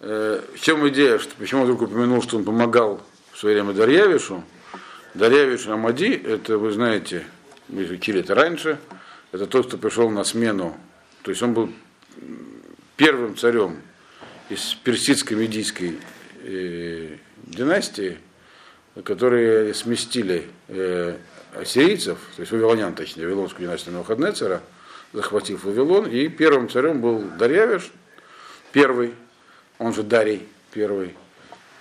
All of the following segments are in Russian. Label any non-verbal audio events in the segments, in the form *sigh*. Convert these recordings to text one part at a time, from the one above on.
Э, в чем идея, что, почему он вдруг упомянул, что он помогал в свое время Дарьявишу? Дарьявиш Амади, это вы знаете, мы изучили это раньше, это тот, кто пришел на смену, то есть он был первым царем из персидской медийской э, династии, которые сместили э, ассирийцев, то есть вавилонян, точнее, вавилонскую династию Навуходнецера, захватив Вавилон, и первым царем был Дарьявиш, первый, он же Дарий первый.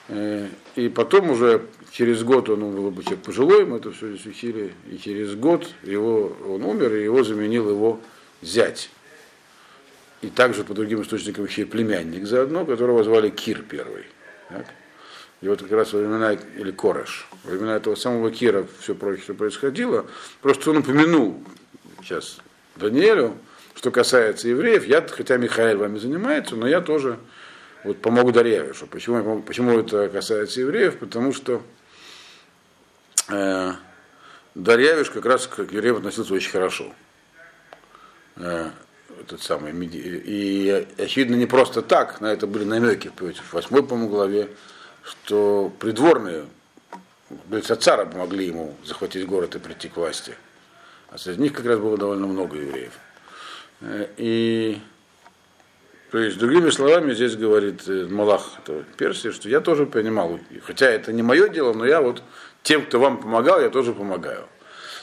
Э, и потом уже через год он был бы человек пожилой, мы это все здесь учили, и через год его, он умер, и его заменил его зять. И также по другим источникам еще и племянник заодно, которого звали Кир первый. Так? И вот как раз во времена, или Кореш, во времена этого самого Кира все прочее, происходило, просто он упомянул сейчас Даниэлю, что касается евреев, я, хотя Михаил вами занимается, но я тоже вот помогу Дарьявишу. Почему, почему это касается евреев? Потому что э, Дарьявиш как раз к евреям относился очень хорошо. Э, этот самый, и очевидно не просто так, на это были намеки в восьмой, по-моему, главе, что придворные лица цара помогли ему захватить город и прийти к власти. А среди них как раз было довольно много евреев. Э, и то есть, другими словами, здесь говорит э, Малах Персии, что я тоже понимал, хотя это не мое дело, но я вот тем, кто вам помогал, я тоже помогаю.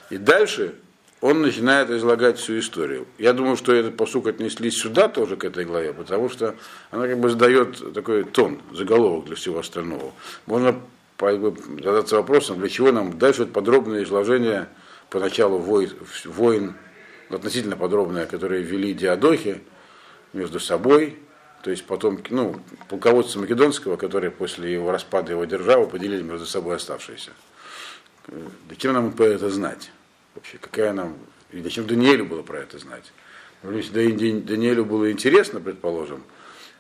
И дальше он начинает излагать всю историю. Я думаю, что этот посук отнеслись сюда тоже, к этой главе, потому что она как бы задает такой тон, заголовок для всего остального. Можно задаться вопросом, для чего нам дальше подробное изложение поначалу войн, войн относительно подробное, которые вели диадохи между собой, то есть потом, ну, полководцы Македонского, которые после его распада его державы поделили между собой оставшиеся. Зачем нам про это знать? Вообще, какая нам... И зачем Даниэлю было про это знать? Ну, если Даниэлю было интересно, предположим,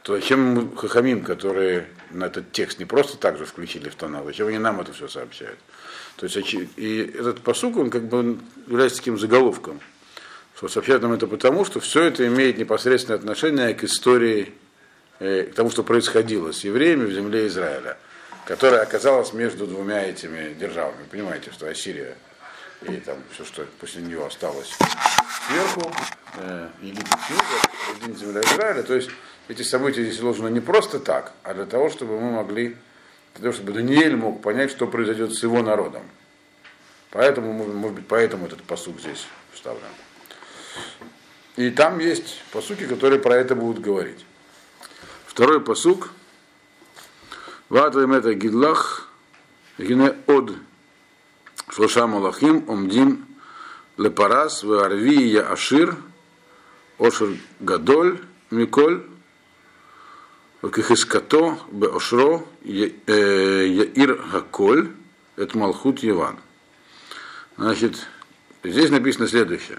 то зачем Хахамим, которые на этот текст не просто так же включили в тонал, зачем они нам это все сообщают? То есть, и этот посук, он как бы является таким заголовком, что сообщают нам это потому, что все это имеет непосредственное отношение к истории, э, к тому, что происходило с евреями в земле Израиля, которая оказалась между двумя этими державами. Понимаете, что Ассирия и там все, что после нее осталось сверху, э, Египет снизу, земля Израиля. То есть эти события здесь сложены не просто так, а для того, чтобы мы могли, для того, чтобы Даниэль мог понять, что произойдет с его народом. Поэтому, может быть, поэтому этот посуд здесь вставлен. И там есть посуки, которые про это будут говорить. Второй посук. Ватвим это гидлах, гине од шлоша малахим омдим лепарас варви я ашир ошир гадоль миколь Кихискато бе ошро э, яир хаколь это Малхут Иван. Значит, здесь написано следующее.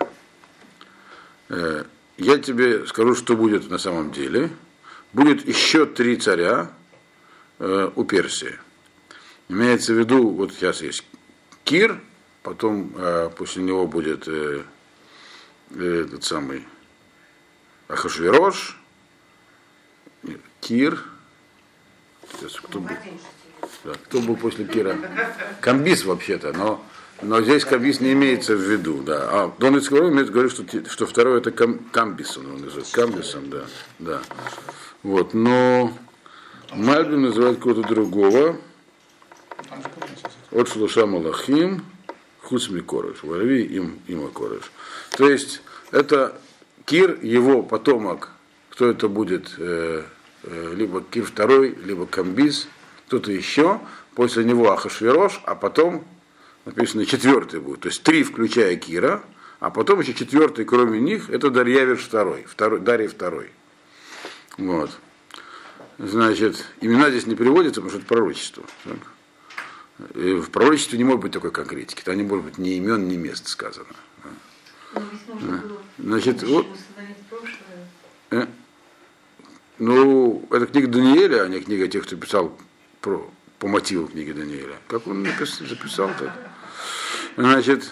Я тебе скажу, что будет на самом деле. Будет еще три царя у Персии. Имеется в виду, вот сейчас есть Кир, потом после него будет этот самый Ахашвирош, Кир. Сейчас, кто, был, да, кто был после Кира? Камбис вообще-то, но, но здесь Камбис не имеется в виду. Да. А Дон Ицкоров говорит, что, что второй это кам, Камбис, он называет. Камбисом, да. да. Вот, но Мальбин называет кого-то другого. От Шлуша Малахим, Хуцми Корыш, Варви им, има Корыш. То есть это Кир, его потомок, кто это будет, э, Э, либо Кир второй, либо Камбиз, кто-то еще, после него Ахашвирош, а потом написано четвертый будет, то есть три, включая Кира, а потом еще четвертый, кроме них, это Дарьявиш второй, второй Дарья второй. Вот. Значит, имена здесь не приводятся, потому что это пророчество. Так? И в пророчестве не может быть такой конкретики. Там не может быть ни имен, ни мест сказано. Ну, Значит, вот. Ну, это книга Даниэля, а не книга тех, кто писал про, по мотиву книги Даниэля. Как он написал, записал так? Значит,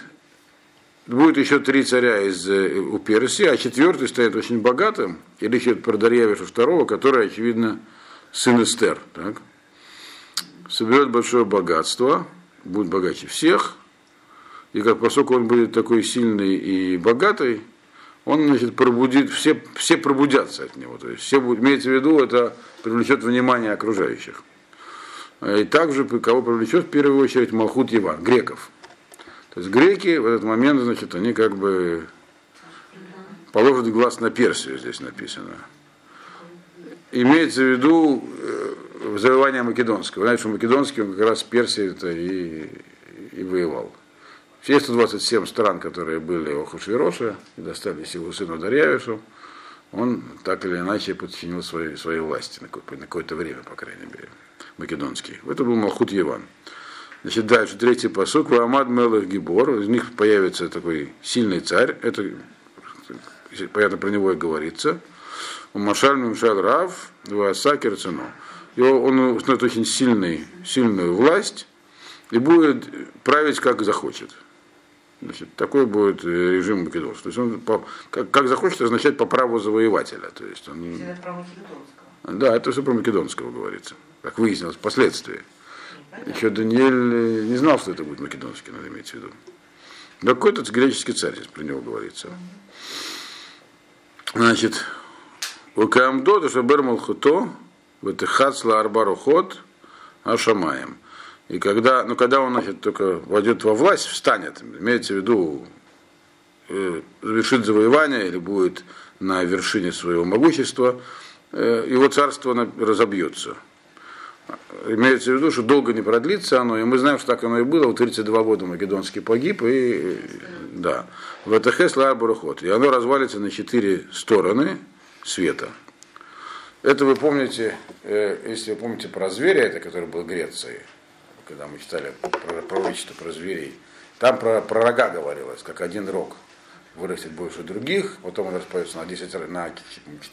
будет еще три царя из, э, у Персии, а четвертый стоит очень богатым, и речь идет про Дарьявиша второго, который, очевидно, сын Эстер, так, соберет большое богатство, будет богаче всех, и как поскольку он будет такой сильный и богатый, он значит, пробудит, все, все пробудятся от него. То есть все будет, имеется в виду, это привлечет внимание окружающих. И также кого привлечет в первую очередь Малхут Иван, греков. То есть греки в этот момент, значит, они как бы положат глаз на Персию, здесь написано. Имеется в виду э, завоевание Македонского. Вы знаете, что Македонский он как раз Персии это и, и воевал. Все 127 стран, которые были у Хашвироша и достались его сыну Дарьявишу, он так или иначе подчинил своей, своей власти на какое-то время, по крайней мере, македонский. Это был Малхут Еван. Значит, дальше, третий посук. Вамад Мелах Гибор. Из них появится такой сильный царь. Это, понятно, про него и говорится. Машаль Мимшаль Рав, Васакер Цено. Он установит очень сильный, сильную власть и будет править как захочет. Значит, такой будет режим Македонского. То есть он по, как, как захочет означать по праву завоевателя. То есть он, Это про Македонского. да, это все про Македонского говорится, как выяснилось впоследствии. Еще Даниэль не знал, что это будет македонский, надо иметь в виду. Да какой-то греческий царь здесь про него говорится. Значит, у Камдода Шабер Малхуто, Ветехацла Арбарухот, Ашамаем. И когда, ну, когда он значит, только войдет во власть, встанет, имеется в виду, э, завершит завоевание или будет на вершине своего могущества, э, его царство разобьется. Имеется в виду, что долго не продлится оно, и мы знаем, что так оно и было. В 32 года Македонский погиб, и да, в ЭТХ Барухот. И оно развалится на четыре стороны света. Это вы помните, э, если вы помните про зверя, это который был в Греции, когда мы читали про пророчество про зверей, там про, про рога говорилось, как один рог вырастет больше других, потом он распадется на 10, р- на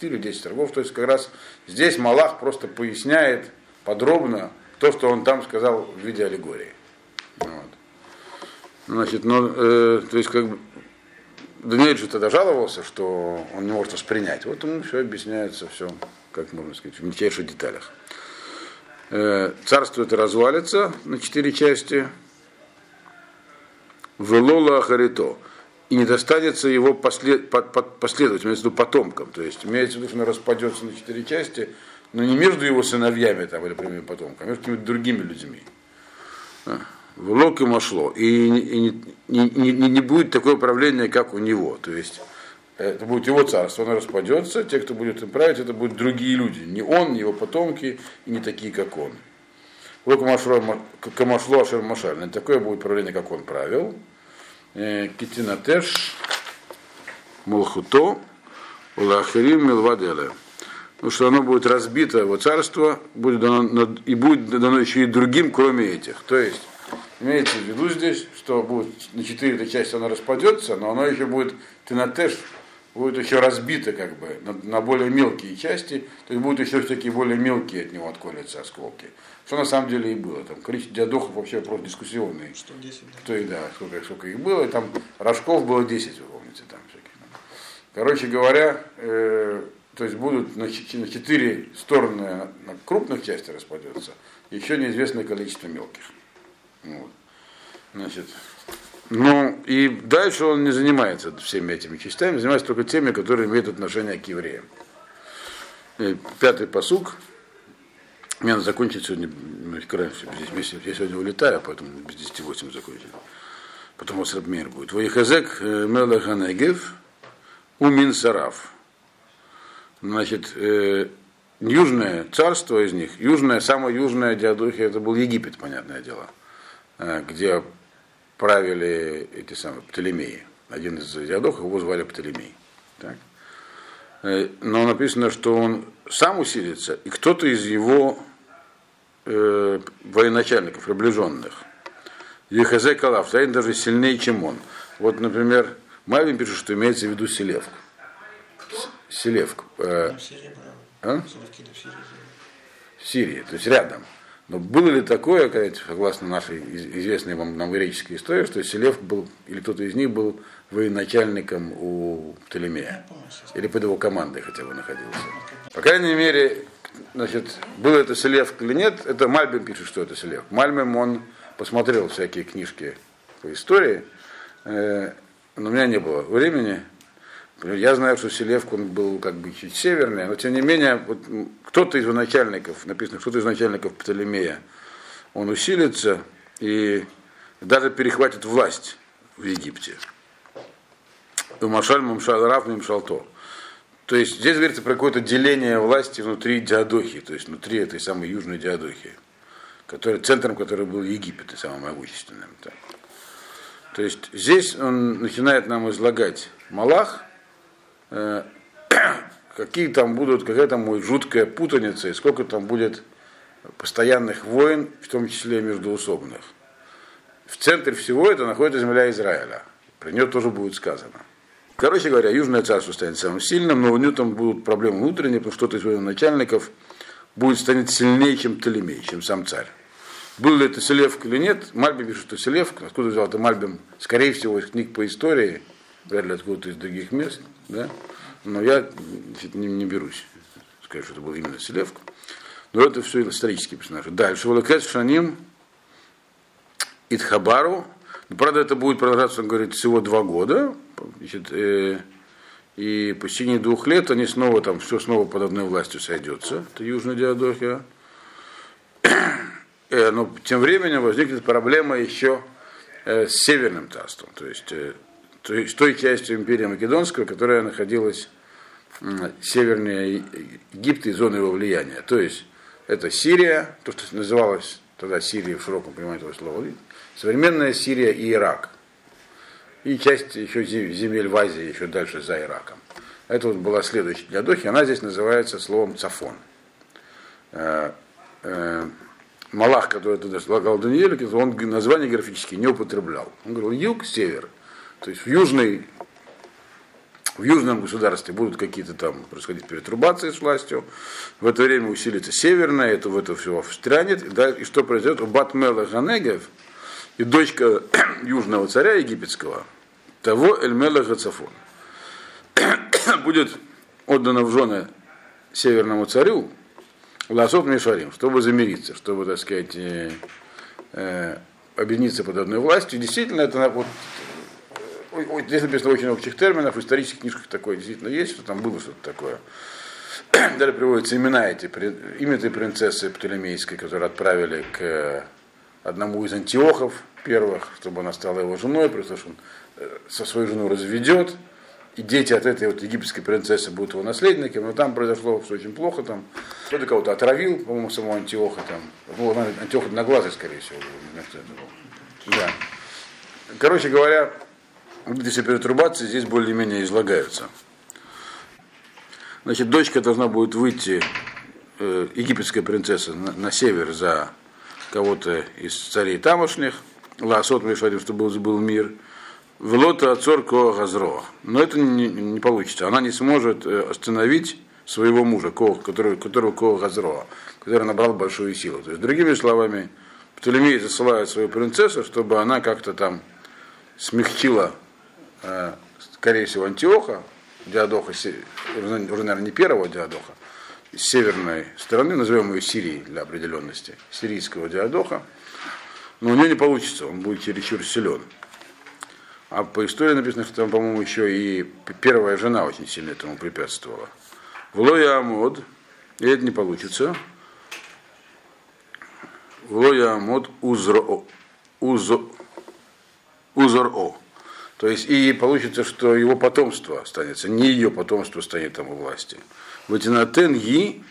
4-10 рогов. То есть как раз здесь Малах просто поясняет подробно то, что он там сказал в виде аллегории. Вот. Значит, ну, э, то есть как бы Даниэль же тогда жаловался, что он не может воспринять. Вот ему все объясняется, все, как можно сказать, в мельчайших деталях. Э, Царство это развалится на четыре части. Велола Харито. И не достанется его послед, под, под, последователям, имеется в. То есть имеется в виду, что он распадется на четыре части, но не между его сыновьями там, или прямыми потомками, а между какими-то другими людьми. В лог ему шло. И, и не, не, не, не будет такое правление, как у него. То есть это будет его царство, оно распадется, те, кто будет им править, это будут другие люди. Не он, не его потомки, и не такие, как он. Камашло Ашер Машаль. Такое будет правление, как он правил. Э, Китинатеш, Молхуто, Улахирим, Милваделе. Потому что оно будет разбито, его царство, будет дано, и будет дано еще и другим, кроме этих. То есть, имеется в виду здесь, что будет на четыре части оно распадется, но оно еще будет, тинатеш, будет еще разбито как бы на, на более мелкие части, то есть будут еще всякие более мелкие от него отколются осколки. Что на самом деле и было. Там количество диадохов вообще вопрос дискуссионный. Что 10, да. Кто и да, сколько, сколько их было, и там рожков было 10, вы помните, там всяких. Короче говоря, э, то есть будут на, четыре стороны на, на крупных части распадется, еще неизвестное количество мелких. Вот. Значит, ну и дальше он не занимается всеми этими частями, занимается только теми, которые имеют отношение к евреям. И пятый посук. Мне надо закончить сегодня раньше. Здесь, я сегодня улетаю, поэтому без 10 8 закончить. Потом у вас будет. Воихазек Мелаханегев Умин Сараф. Значит, э, южное царство из них, южное, самое южное Диадохия, это был Египет, понятное дело, э, где правили эти самые Птолемеи. Один из Диадохов, его звали Птолемей. Так. Э, Но написано, что он сам усилится, и кто-то из его э, военачальников, приближенных, Ехазе Калав, даже сильнее, чем он. Вот, например, Мавин пишет, что имеется в виду Селевк. Селевк. э, а? В Сирии. то есть рядом. Но было ли такое, согласно нашей известной вам нам греческой истории, что Селев был, или кто-то из них был военачальником у Птолемея? Или под его командой хотя бы находился? По крайней мере, значит, был это Селев или нет, это Мальбим пишет, что это Селев. Мальбим, он посмотрел всякие книжки по истории, э, но у меня не было времени. Я знаю, что Селевк, он был как бы чуть северный, но тем не менее, вот, кто-то из начальников, написано, кто-то из начальников Птолемея, он усилится и даже перехватит власть в Египте. Машаль Мамшал Раф Мамшалто. То есть здесь говорится про какое-то деление власти внутри Диадохи, то есть внутри этой самой южной Диадохи, который, центром которой был Египет, и самым могущественным. Так. То есть здесь он начинает нам излагать Малах, э, *clears throat* какие там будут, какая там будет жуткая путаница, и сколько там будет постоянных войн, в том числе междуусобных. В центре всего это находится земля Израиля. Про нее тоже будет сказано. Короче говоря, Южное царство станет самым сильным, но у него там будут проблемы внутренние, потому что кто-то из начальников будет станет сильнее, чем Птолемей, чем сам царь. Был ли это Селевк или нет, Мальбим пишет, что Селевк, откуда взял это Мальбим, скорее всего, из книг по истории, вряд ли откуда-то из других мест, да? но я значит, не, не берусь сказать, что это был именно Селевк. Но это все исторические персонажи. Дальше. Волокет Шаним Итхабару, ну, правда, это будет продолжаться, он говорит, всего два года. Значит, э, и по течение двух лет они снова там все снова под одной властью сойдется. Это Южная Диадохия. э, но тем временем возникнет проблема еще э, с Северным царством. То есть, э, то есть той частью империи Македонского, которая находилась севернее Египта и зоны его влияния. То есть это Сирия, то, что называлось тогда Сирией в широком понимании этого слова, современная Сирия и Ирак. И часть еще земель в Азии, еще дальше за Ираком. Это вот была следующая для Дохи, она здесь называется словом цафон. Э, э, Малах, который туда слагал Даниэль, он название графически не употреблял. Он говорил юг, север. То есть в южной в южном государстве будут какие-то там происходить перетрубации с властью, в это время усилится северное, это в это все встрянет, да, и что произойдет? У Батмела Ганегев, и дочка *clears throat* южного царя египетского, того Эльмела Гацафон, *clears throat* будет отдана в жены северному царю, Ласот Мишарим, чтобы замириться, чтобы, так сказать, э, э, объединиться под одной властью. Действительно, это вот, здесь написано очень много терминов, в исторических книжках такое действительно есть, что там было что-то такое. *clears throat* Далее приводятся имена эти, имя этой принцессы Птолемейской, которую отправили к одному из антиохов первых, чтобы она стала его женой, потому что он э, со своей женой разведет, и дети от этой вот египетской принцессы будут его наследниками, но там произошло все очень плохо, там кто-то кого-то отравил, по-моему, самого Антиоха там, ну, Антиох одноглазый, скорее всего, вместо. Да. Короче говоря, эти перетрубации здесь более-менее излагаются. Значит, дочка должна будет выйти, э, египетская принцесса, на, на север за кого-то из царей тамошних, Ласот Мишадим, чтобы был, мир, Велота Ацор Газро. Но это не, не получится. Она не сможет э, остановить своего мужа, который, которого Коо Газро, который набрал большую силу. То есть, другими словами, Птолемей засылает свою принцессу, чтобы она как-то там смягчила, скорее всего, Антиоха, Диадоха, уже, наверное, не первого Диадоха, с северной стороны, назовем ее Сирией для определенности, сирийского диадоха, но у нее не получится, он будет чересчур силен. А по истории написано, что там, по-моему, еще и первая жена очень сильно этому препятствовала. В Лоя Амод, и это не получится. В Лоя Амод Узро, Узо, Узор-О. То есть и получится, что его потомство останется, не ее потомство станет там у власти. Ватинатен ги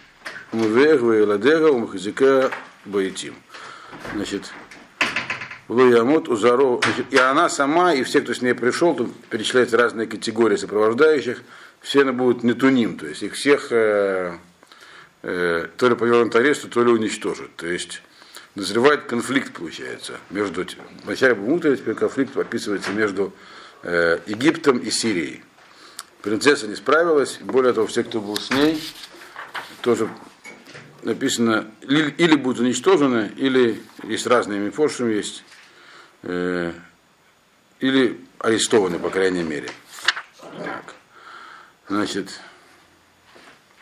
мувег ладега умхазика баитим. Значит, Луямут, Узаро, и она сама, и все, кто с ней пришел, тут перечисляются разные категории сопровождающих, все они будут нетуним, то есть их всех э, э, то ли повернут аресту, то ли уничтожат. То есть назревает конфликт, получается, между, вначале внутренний теперь конфликт описывается между э, Египтом и Сирией. Принцесса не справилась, более того, все, кто был с ней, тоже написано, или, будут уничтожены, или есть разные мифошим есть, э, или арестованы, по крайней мере. Так. Значит,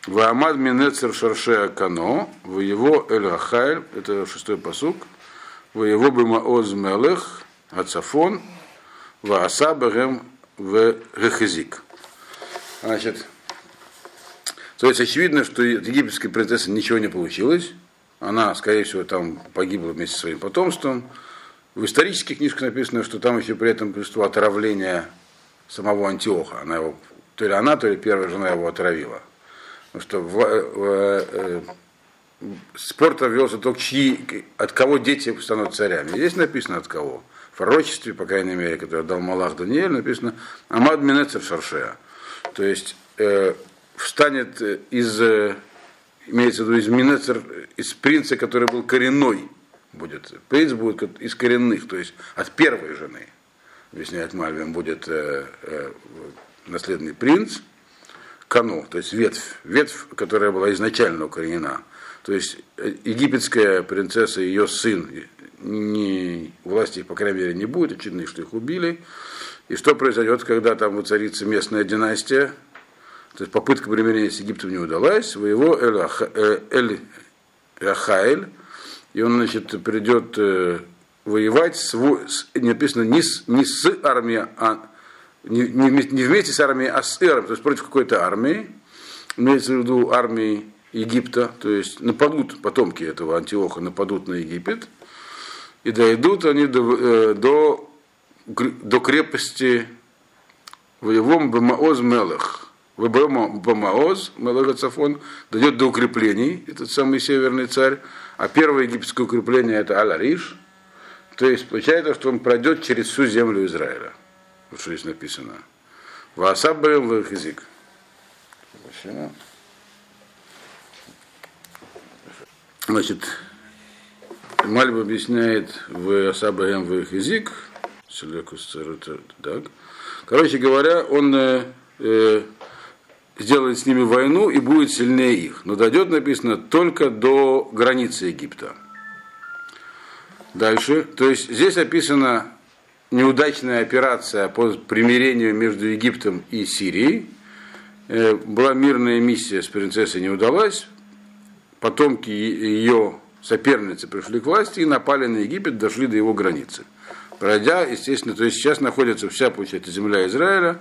Ваамад Минецер Шаршея Кано, в его Эль Рахайль, это шестой посук, в его Бимаоз Мелех, Ацафон, Вааса Берем в Рехезик. Значит, то есть очевидно, что египетской принцессы ничего не получилось. Она, скорее всего, там погибла вместе со своим потомством. В исторических книжках написано, что там еще при этом пришло отравление самого Антиоха. Она его, то ли она, то ли первая жена его отравила. Потому что в, в, э, спор велся только чьи, от кого дети станут царями. Здесь написано от кого. Пророчестве, по крайней мере, которое дал Малах Даниэль, написано Амад Минецер Шаршея. То есть э, встанет из, э, имеется в виду из Минецер, из принца, который был коренной будет. Принц будет из коренных, то есть от первой жены, объясняет Мальвин, будет э, э, наследный принц, Кано, то есть ветвь, ветвь, которая была изначально укоренена. То есть э, египетская принцесса и ее сын, не, власти их, по крайней мере, не будет, очевидно, что их убили. И что произойдет, когда там воцарится местная династия, то есть попытка примирения с Египтом не удалась, его Эль Рахаэль, и он, значит, придет э, воевать, с, с, написано не с, не с армией, а не, не, не вместе с армией, а с Эром, то есть против какой-то армии, имеется в виду армии Египта, то есть нападут потомки этого Антиоха, нападут на Египет, и дойдут они до, э, до, до крепости воевом Бамаоз Мелех. Бамаоз, Мелех Цафон, дойдет до укреплений, этот самый северный царь, а первое египетское укрепление это Аль-Ариш, то есть получается, что он пройдет через всю землю Израиля. Вот что здесь написано. Ваасабаем в язык. Значит, Мальба объясняет в Асабаем в язык. Так. Короче говоря, он э, э, сделает с ними войну и будет сильнее их. Но дойдет, написано, только до границы Египта. Дальше. То есть здесь описана неудачная операция по примирению между Египтом и Сирией. Э, была мирная миссия с принцессой, не удалась. Потомки ее соперницы пришли к власти и напали на Египет, дошли до его границы. Пройдя, естественно, то есть сейчас находится вся, получается, земля Израиля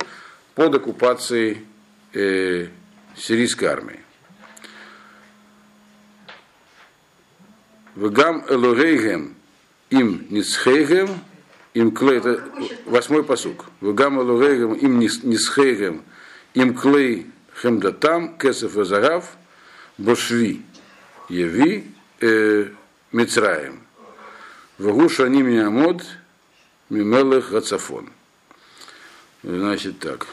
под оккупацией э, сирийской армии. Вегам Элогейгем им Нисхейгем им клей, это восьмой посук. Вегам Элогейгем им Нисхейгем им клей хемдатам кесов вазарав бошви еви э, Мицраем. Вагуша они меня мод мимелых гацафон. Значит так.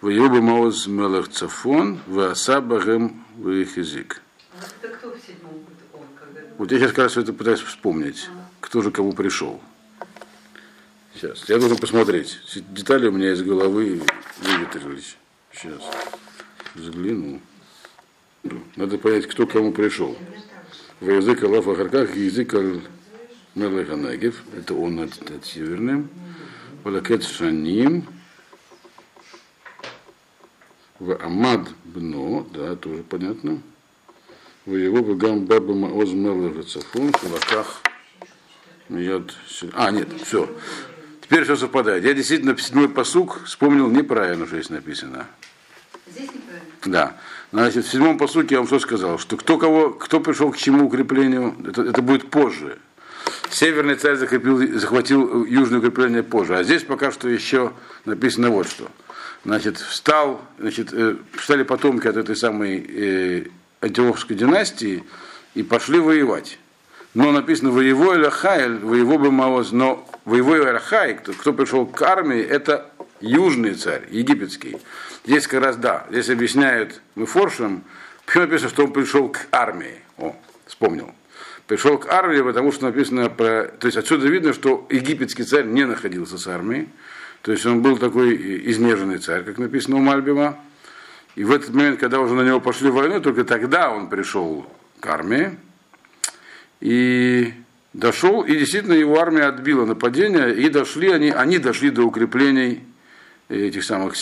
Ваюба Маоз Мелах Цафон, Ваасаба Гем Ваихизик. Вот я сейчас как раз это пытаюсь вспомнить, кто же кому пришел. Сейчас, я должен посмотреть. Детали у меня из головы выветрились. Сейчас, взгляну. Надо понять, кто кому пришел. В язык Аллаф Ахарках язык Мелаханагев, это он над, над северным. Валакет Шаним, в Амад Бно, да, тоже понятно. В его Бегам Баба Маоз Мелер Цафун, Шалаках Мьет. А, нет, все. Теперь все совпадает. Я действительно в седьмой посук вспомнил неправильно, что здесь написано. Здесь неправильно? Да. Значит, в седьмом посуке я вам что сказал, что кто, кого, кто пришел к чему укреплению, это, это будет позже. Северный царь закрепил, захватил южное укрепление позже. А здесь пока что еще написано вот что значит, встал, значит, э, встали потомки от этой самой э, антиохской династии и пошли воевать. Но написано воевой Лахайль, воево бы но воевой Лахай, кто, кто пришел к армии, это южный царь, египетский. Здесь как раз, да, здесь объясняют мы форшем, почему написано, что он пришел к армии. О, вспомнил. Пришел к армии, потому что написано про... То есть отсюда видно, что египетский царь не находился с армией. То есть он был такой изнеженный царь, как написано у Мальбима. И в этот момент, когда уже на него пошли войну, только тогда он пришел к армии. И дошел, и действительно его армия отбила нападение, и дошли они, они дошли до укреплений этих самых,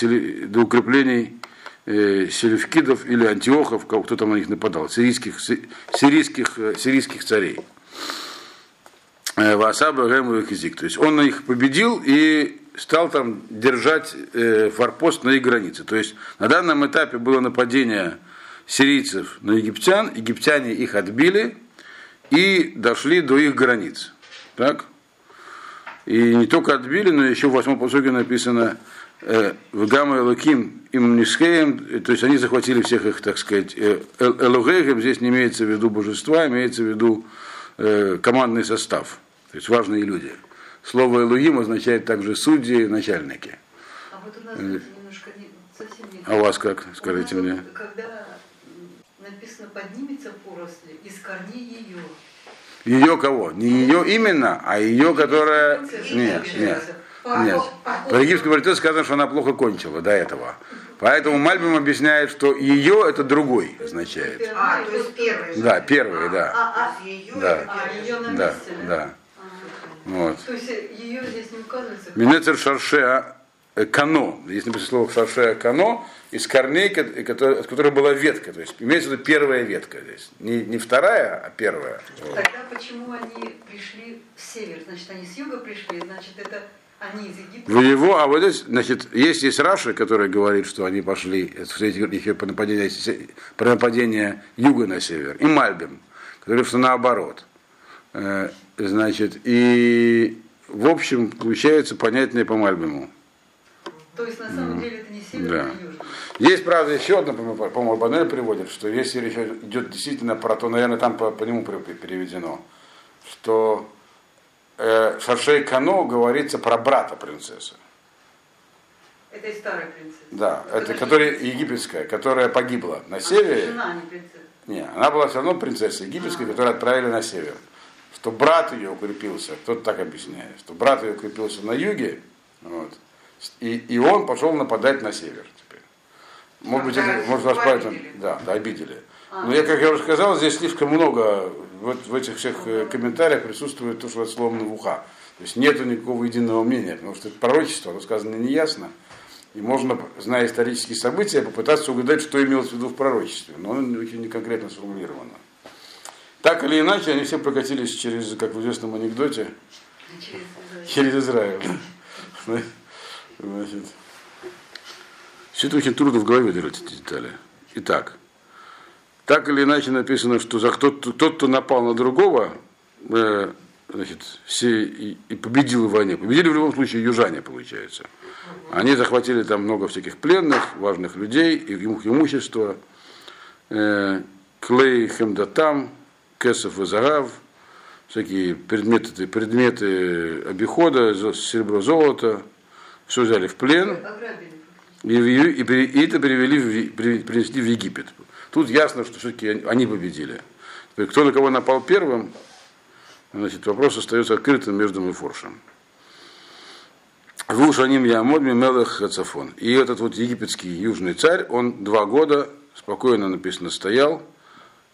до укреплений э, селевкидов или антиохов, кто там на них нападал, сирийских, сирийских, э, сирийских царей. Э, Васаба Кизик. То есть он них победил и стал там держать э, форпост на их границе. То есть на данном этапе было нападение сирийцев на египтян, египтяне их отбили, и дошли до их границ. Так? И не только отбили, но еще в восьмом посуге написано э, в Гамма Элоким им Нисхеем, то есть они захватили всех их, так сказать, э, Элогеем, здесь не имеется в виду божества, имеется в виду э, командный состав, то есть важные люди. Слово Элуим означает также судьи, начальники. А вот у нас немножко не, совсем не А у вас как, скажите мне? Когда написано поднимется поросли из корней ее. Ее кого? Не ее именно, а ее, которая... Нет, нет. Нет. По египетской традиции сказано, что она плохо кончила до этого. Поэтому Мальбим объясняет, что ее это другой означает. А, то есть первый. Да, первый, да. А, а, ее Да. А, ее Да, месте, да. А, Вот. То есть ее здесь не указывается. Минецер шарше кано. Здесь написано слово шарше кано из корней, который, от которой была ветка. То есть имеется в виду первая ветка здесь. Не, не вторая, а первая. Вот. Тогда почему они пришли с север? Значит, они с юга пришли, значит, это они из Египта. В его, а вот здесь, значит, есть есть Раши, который говорит, что они пошли, это встретить их по нападению, про нападение юга на север, и Мальбим, который что наоборот. Э, Значит, и в общем, получается понятнее по Мальбиму. То есть на самом деле это не север, Да. а южный. Есть, правда, еще одно, по-моему, Банель приводит, что если речь идет действительно про то, наверное, там по, по нему переведено, что э, Шаршей Кано говорится про брата принцессы. Это и старая принцесса. Да, это Подожди. которая египетская, которая погибла на А, севере. Жена, а не принцесса. Не, она была все равно принцессой египетской, которую отправили на север. Что брат ее укрепился, кто-то так объясняет, что брат ее укрепился на юге, вот, и, и он пошел нападать на север теперь. Может быть, это, может вас поэтому, да, да, обидели. А. Но я, как я уже сказал, здесь слишком много, вот в этих всех э, комментариях присутствует то, что это словно в уха. То есть нету никакого единого мнения, потому что это пророчество, оно сказано неясно. И можно, зная исторические события, попытаться угадать, что имелось в виду в пророчестве. Но оно очень не конкретно сформулировано. Так или иначе, они все прокатились через, как в известном анекдоте, Через Израиль. Значит, все это очень трудно в голове держать эти детали. Итак, так или иначе написано, что за кто, тот, кто напал на другого, э, значит, все и, и победил в войне. Победили в любом случае южане, получается. Они захватили там много всяких пленных, важных людей, их имущество, э, клей, хемдатам, кесов и загав, всякие предметы, предметы обихода, серебро, золото, все взяли в плен. И, и и это перевели, в принесли в Египет. Тут ясно, что все-таки они победили. Теперь, Кто на кого напал первым, значит, вопрос остается открытым между Мефоршем. Вушаним Ямодми Мелех Хацафон. И этот вот египетский южный царь, он два года спокойно написано стоял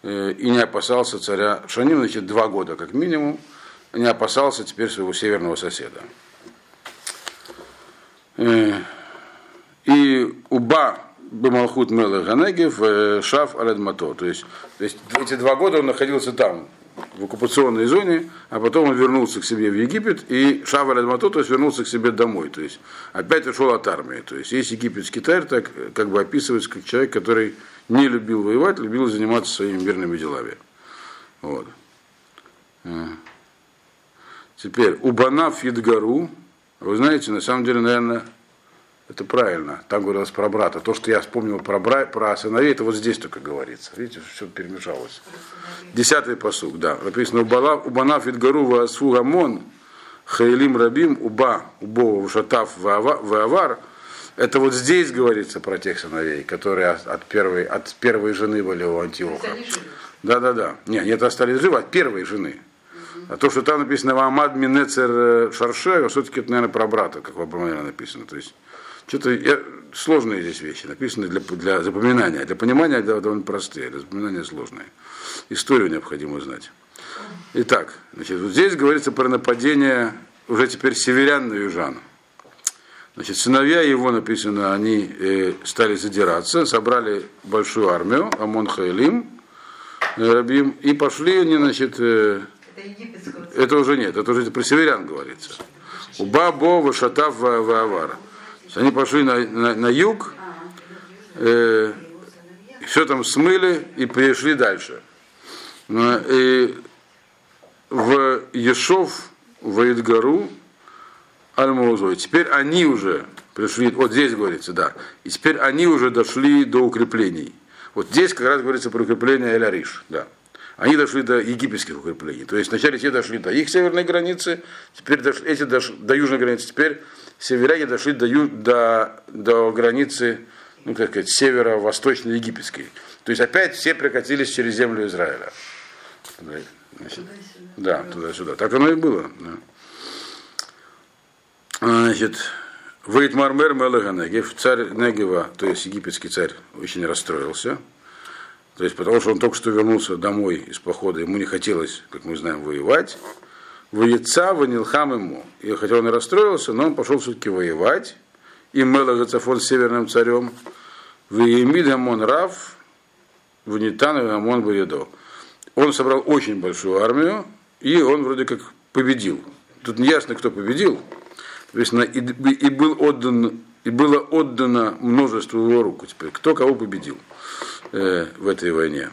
э, и не опасался царя. Шаним, значит, два года как минимум, не опасался теперь своего северного соседа. Э, и уба Бамалхут Мелех Ганегев э, Шаф Алядмато. То есть, то есть эти два года он находился там, в оккупационной зоне, а потом он вернулся к себе в Египет и Шаф Алядмато, то есть вернулся к себе домой. То есть опять ушел от армии. То есть есть египетский царь, так как бы описывается как человек, который не любил воевать, любил заниматься своими мирными делами. Вот. Э. Теперь, Убанав Едгару, вы знаете, на самом деле, наверное, это правильно. Там говорилось про брата. То, что я вспомнил про, бра... про сыновей, это вот здесь только говорится. Видите, все перемешалось. Десятый посуг, да. Написано, Убанав Идгару Ваасфу Гамон, Хаилим Рабим, Уба, Убова Вшатав Ваавар. Это вот здесь говорится про тех сыновей, которые от первой, от первой жены были у Антиоха. Да, да, да. Не, они это остались живы от первой жены. А то, что там написано Вамад Минецер э, Шарше, все-таки это, наверное, про брата, как в Абрамеле написано. То есть Что-то я, сложные здесь вещи, написаны для, для запоминания. Для понимания да, довольно простые, для запоминания сложные. Историю необходимо знать. Итак, значит, вот здесь говорится про нападение уже теперь северян на южан. Значит, сыновья его, написано, они э, стали задираться, собрали большую армию, Амон Хайлим, э, Рабим, и пошли они, значит, э, Это уже нет, это уже про северян говорится. У Бабо, Вашатав, Ваавара. Они пошли на, на, на юг, э, все там смыли и пришли дальше. Ну, И в Ешов, в Идгару, Аль-Маузой. Теперь они уже пришли, вот здесь говорится, да, и теперь они уже дошли до укреплений. Вот здесь как раз говорится про укрепление Эль-Ариш, да. Они дошли до египетских укреплений. То есть вначале те дошли до их северной границы, теперь дошли, эти дошли до южной границы, теперь северяне дошли до, до, до границы, ну, как сказать, северо-восточной египетской. То есть опять все прокатились через землю Израиля. Значит, да, туда-сюда. Так оно и было. да. Значит, Вейтмармер Мелеганегев, царь Негева, то есть египетский царь, очень расстроился. То есть потому что он только что вернулся домой из похода, ему не хотелось, как мы знаем, воевать. Воеца ванилхам ему. И хотя он и расстроился, но он пошел все-таки воевать. И Мелагацафон с северным царем. Веемид Амон Рав, Ванитан и Амон Баридо. Он собрал очень большую армию, и он вроде как победил. Тут не ясно, кто победил. Написано, и, и был отдан, и было отдано множество его руку. Теперь кто кого победил э, в этой войне?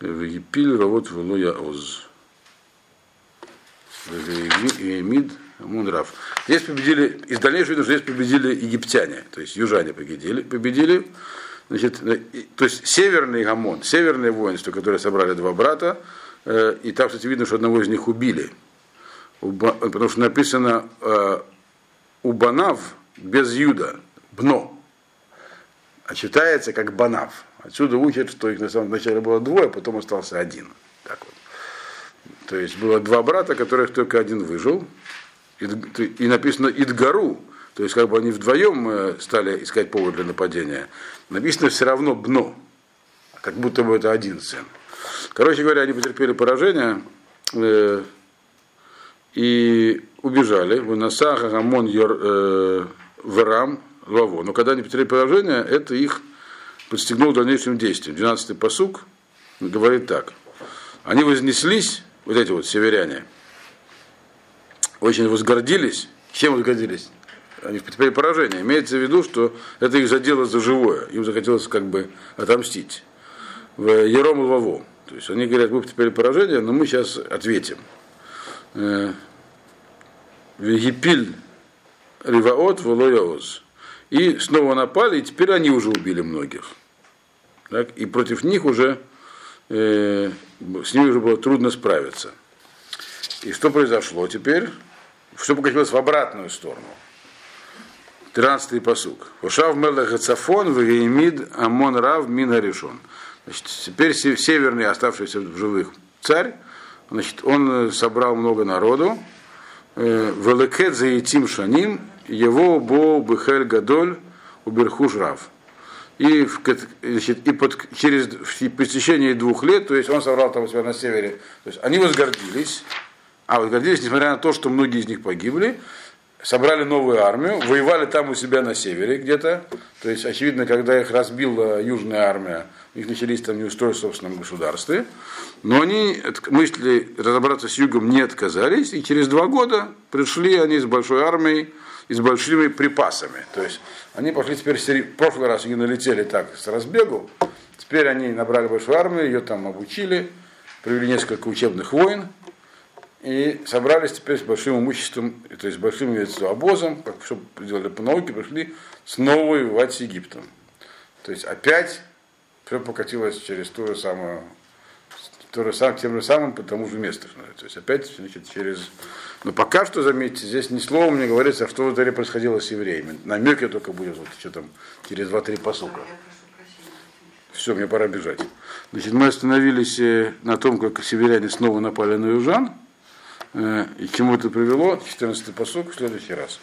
Вегипиль Равот Велуя Оз. Амунрав. Здесь победили, из дальнейшего видно, что здесь победили египтяне, то есть южане победили, победили. Значит, э, то есть северный Гамон, северное воинство, которое собрали два брата, э, и там, кстати, видно, что одного из них убили. Уба- Потому что написано э, Убанав без Юда, Бно. А читается как Банав. Отсюда учат, что их на самом начале было двое, потом остался один. Так вот. То есть было два брата, которых только один выжил. И, и написано Идгару, то есть как бы они вдвоем э, стали искать повод для нападения. Написано все равно Бно, как будто бы это один сын. Короче говоря, они потерпели поражение э, и убежали. Выносаха, Гамон, Йор, э, Верам, Лаво. Но когда они потеряли поражение, это их подстегнуло дальнейшим действиям. 12-й посук говорит так. Они вознеслись, вот эти вот северяне, очень возгордились. Чем возгордились? Они потерпели поражение. Имеется в виду, что это их задело за живое. Им захотелось как бы отомстить. В Ером и Ваво. То есть они говорят, вы потерпели поражение, но мы сейчас ответим. Э, Вегипиль Риваот Волояоз. И снова напали, и теперь они уже убили многих. Так? И против них уже, э, с ними уже было трудно справиться. И что произошло теперь? Все покатилось в обратную сторону. 13-й посук. Ушав мелех цафон, вегемид амон рав мин решен. Значит, теперь се- северный, оставшийся в живых царь, значит, он э, собрал много народу, Велекет заитим шаним, его бо бехель гадоль уберхуш рав. И, значит, и под, через по течение двух лет, то есть он собрал там у себя на севере, то есть они возгордились, а возгордились, несмотря на то, что многие из них погибли, собрали новую армию, воевали там у себя на севере где-то. То есть, очевидно, когда их разбила южная армия, у них начались там неустройства в собственном государстве. Но они мысли разобраться с югом не отказались, и через два года пришли они с большой армией и с большими припасами. То есть они пошли теперь, в прошлый раз они налетели так с разбегу, теперь они набрали большую армию, ее там обучили, провели несколько учебных войн, и собрались теперь с большим имуществом, то есть с большим имеется обозом, как все делали по науке, пришли снова воевать с Египтом. То есть опять все покатилось через ту же самую, то же сам, тем же самым по тому же месту. То есть опять значит, через... Но пока что, заметьте, здесь ни словом не говорится, что в Таре происходило с евреями. Намеки только будет, вот, что там, через 2-3 посука. Все, мне пора бежать. Значит, мы остановились э, на том, как северяне снова напали на южан. Э, И к чему это привело? 14-й посук в следующий раз.